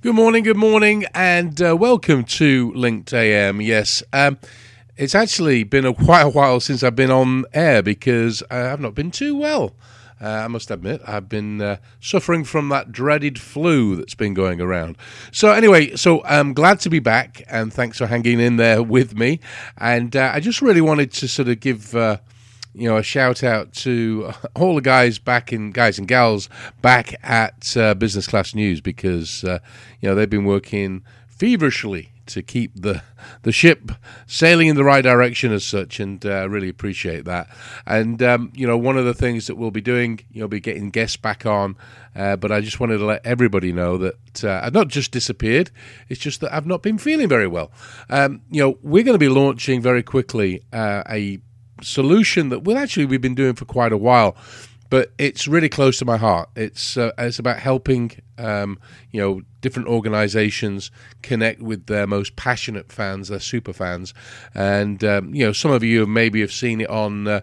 Good morning, good morning, and uh, welcome to Linked AM. Yes, um, it's actually been a quite a while since I've been on air because I've not been too well. Uh, I must admit, I've been uh, suffering from that dreaded flu that's been going around. So, anyway, so I'm glad to be back, and thanks for hanging in there with me. And uh, I just really wanted to sort of give uh, you know, a shout out to all the guys back in guys and gals back at uh, Business Class News because uh, you know they've been working feverishly to keep the the ship sailing in the right direction as such, and uh, really appreciate that. And um, you know, one of the things that we'll be doing, you'll be getting guests back on. Uh, but I just wanted to let everybody know that uh, I've not just disappeared; it's just that I've not been feeling very well. Um, you know, we're going to be launching very quickly uh, a solution that well actually we've been doing for quite a while but it's really close to my heart it's uh, it's about helping um, you know different organizations connect with their most passionate fans their super fans and um, you know some of you maybe have seen it on uh,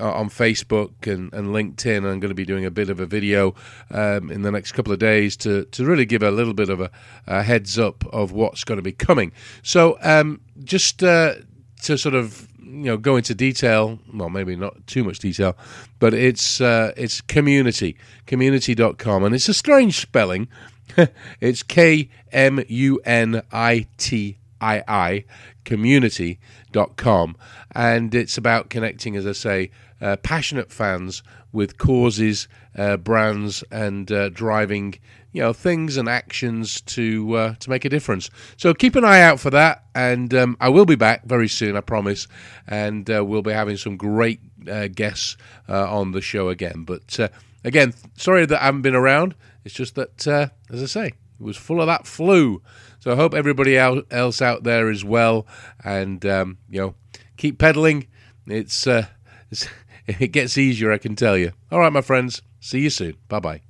on Facebook and, and LinkedIn. I'm going to be doing a bit of a video um, in the next couple of days to, to really give a little bit of a, a heads up of what's going to be coming. So, um, just uh, to sort of you know go into detail well maybe not too much detail but it's uh, it's kmunitii kmunitii.com and it's a strange spelling. It's k m u n i t i kmunitii.com and it's about connecting as i say uh, passionate fans with causes uh, brands and uh, driving you know things and actions to uh, to make a difference. So keep an eye out for that, and um, I will be back very soon, I promise, and uh, we'll be having some great uh, guests on the show again. But again, sorry that I haven't been around. It's just that, as I say, it was full of that flu. So I hope everybody else out there is well, and um, you know, keep pedaling. It's, it's it gets easier, I can tell you. All right, my friends. See you soon. Bye bye.